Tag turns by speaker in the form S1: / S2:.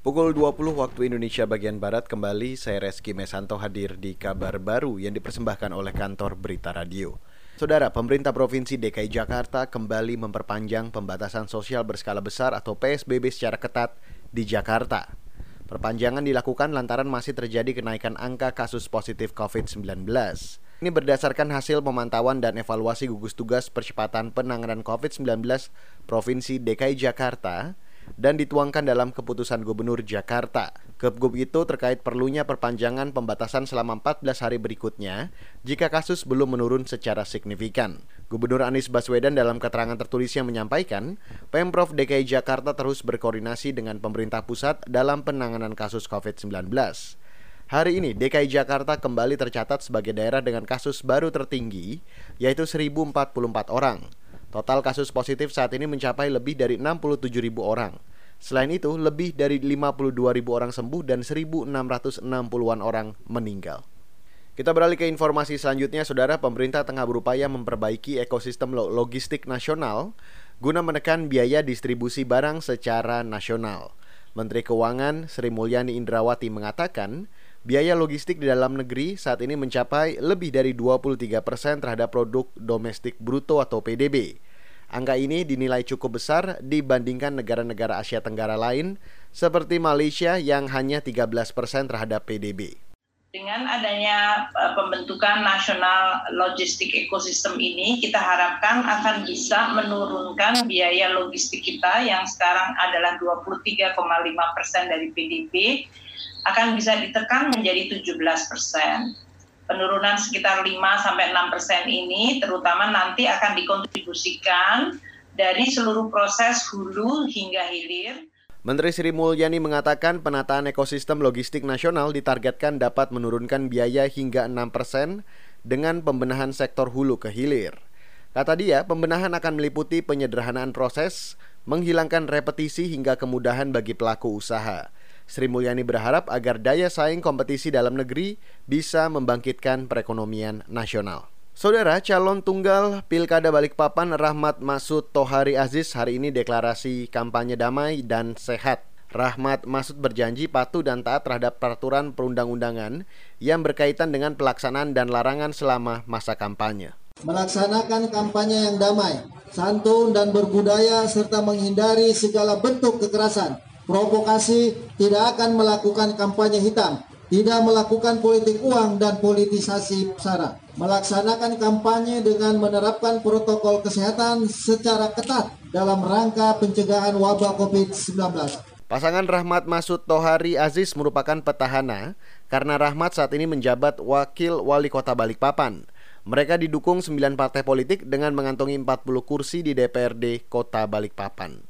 S1: Pukul 20 waktu Indonesia bagian Barat kembali saya Reski Mesanto hadir di kabar baru yang dipersembahkan oleh kantor Berita Radio. Saudara, pemerintah Provinsi DKI Jakarta kembali memperpanjang pembatasan sosial berskala besar atau PSBB secara ketat di Jakarta. Perpanjangan dilakukan lantaran masih terjadi kenaikan angka kasus positif COVID-19. Ini berdasarkan hasil pemantauan dan evaluasi gugus tugas percepatan penanganan COVID-19 Provinsi DKI Jakarta dan dituangkan dalam keputusan Gubernur Jakarta. Kepgub itu terkait perlunya perpanjangan pembatasan selama 14 hari berikutnya jika kasus belum menurun secara signifikan. Gubernur Anies Baswedan dalam keterangan tertulisnya menyampaikan, Pemprov DKI Jakarta terus berkoordinasi dengan pemerintah pusat dalam penanganan kasus COVID-19. Hari ini DKI Jakarta kembali tercatat sebagai daerah dengan kasus baru tertinggi, yaitu 1044 orang. Total kasus positif saat ini mencapai lebih dari 67 ribu orang. Selain itu, lebih dari 52 ribu orang sembuh dan 1.660-an orang meninggal. Kita beralih ke informasi selanjutnya, Saudara. Pemerintah tengah berupaya memperbaiki ekosistem logistik nasional guna menekan biaya distribusi barang secara nasional. Menteri Keuangan Sri Mulyani Indrawati mengatakan, biaya logistik di dalam negeri saat ini mencapai lebih dari 23% terhadap produk domestik bruto atau PDB. Angka ini dinilai cukup besar dibandingkan negara-negara Asia Tenggara lain seperti Malaysia yang hanya 13% terhadap PDB.
S2: Dengan adanya e, pembentukan nasional logistik ekosistem ini, kita harapkan akan bisa menurunkan biaya logistik kita yang sekarang adalah 23,5 persen dari PDB, akan bisa ditekan menjadi 17 persen penurunan sekitar 5 sampai 6 persen ini terutama nanti akan dikontribusikan dari seluruh proses hulu hingga hilir.
S1: Menteri Sri Mulyani mengatakan penataan ekosistem logistik nasional ditargetkan dapat menurunkan biaya hingga 6 persen dengan pembenahan sektor hulu ke hilir. Kata dia, pembenahan akan meliputi penyederhanaan proses, menghilangkan repetisi hingga kemudahan bagi pelaku usaha. Sri Mulyani berharap agar daya saing kompetisi dalam negeri bisa membangkitkan perekonomian nasional. Saudara calon tunggal Pilkada Balikpapan Rahmat Masud Tohari Aziz hari ini deklarasi kampanye damai dan sehat. Rahmat Masud berjanji patuh dan taat terhadap peraturan perundang-undangan yang berkaitan dengan pelaksanaan dan larangan selama masa kampanye.
S3: Melaksanakan kampanye yang damai, santun dan berbudaya serta menghindari segala bentuk kekerasan provokasi, tidak akan melakukan kampanye hitam, tidak melakukan politik uang dan politisasi sara, melaksanakan kampanye dengan menerapkan protokol kesehatan secara ketat dalam rangka pencegahan wabah COVID-19.
S1: Pasangan Rahmat Masud Tohari Aziz merupakan petahana karena Rahmat saat ini menjabat Wakil Wali Kota Balikpapan. Mereka didukung 9 partai politik dengan mengantongi 40 kursi di DPRD Kota Balikpapan.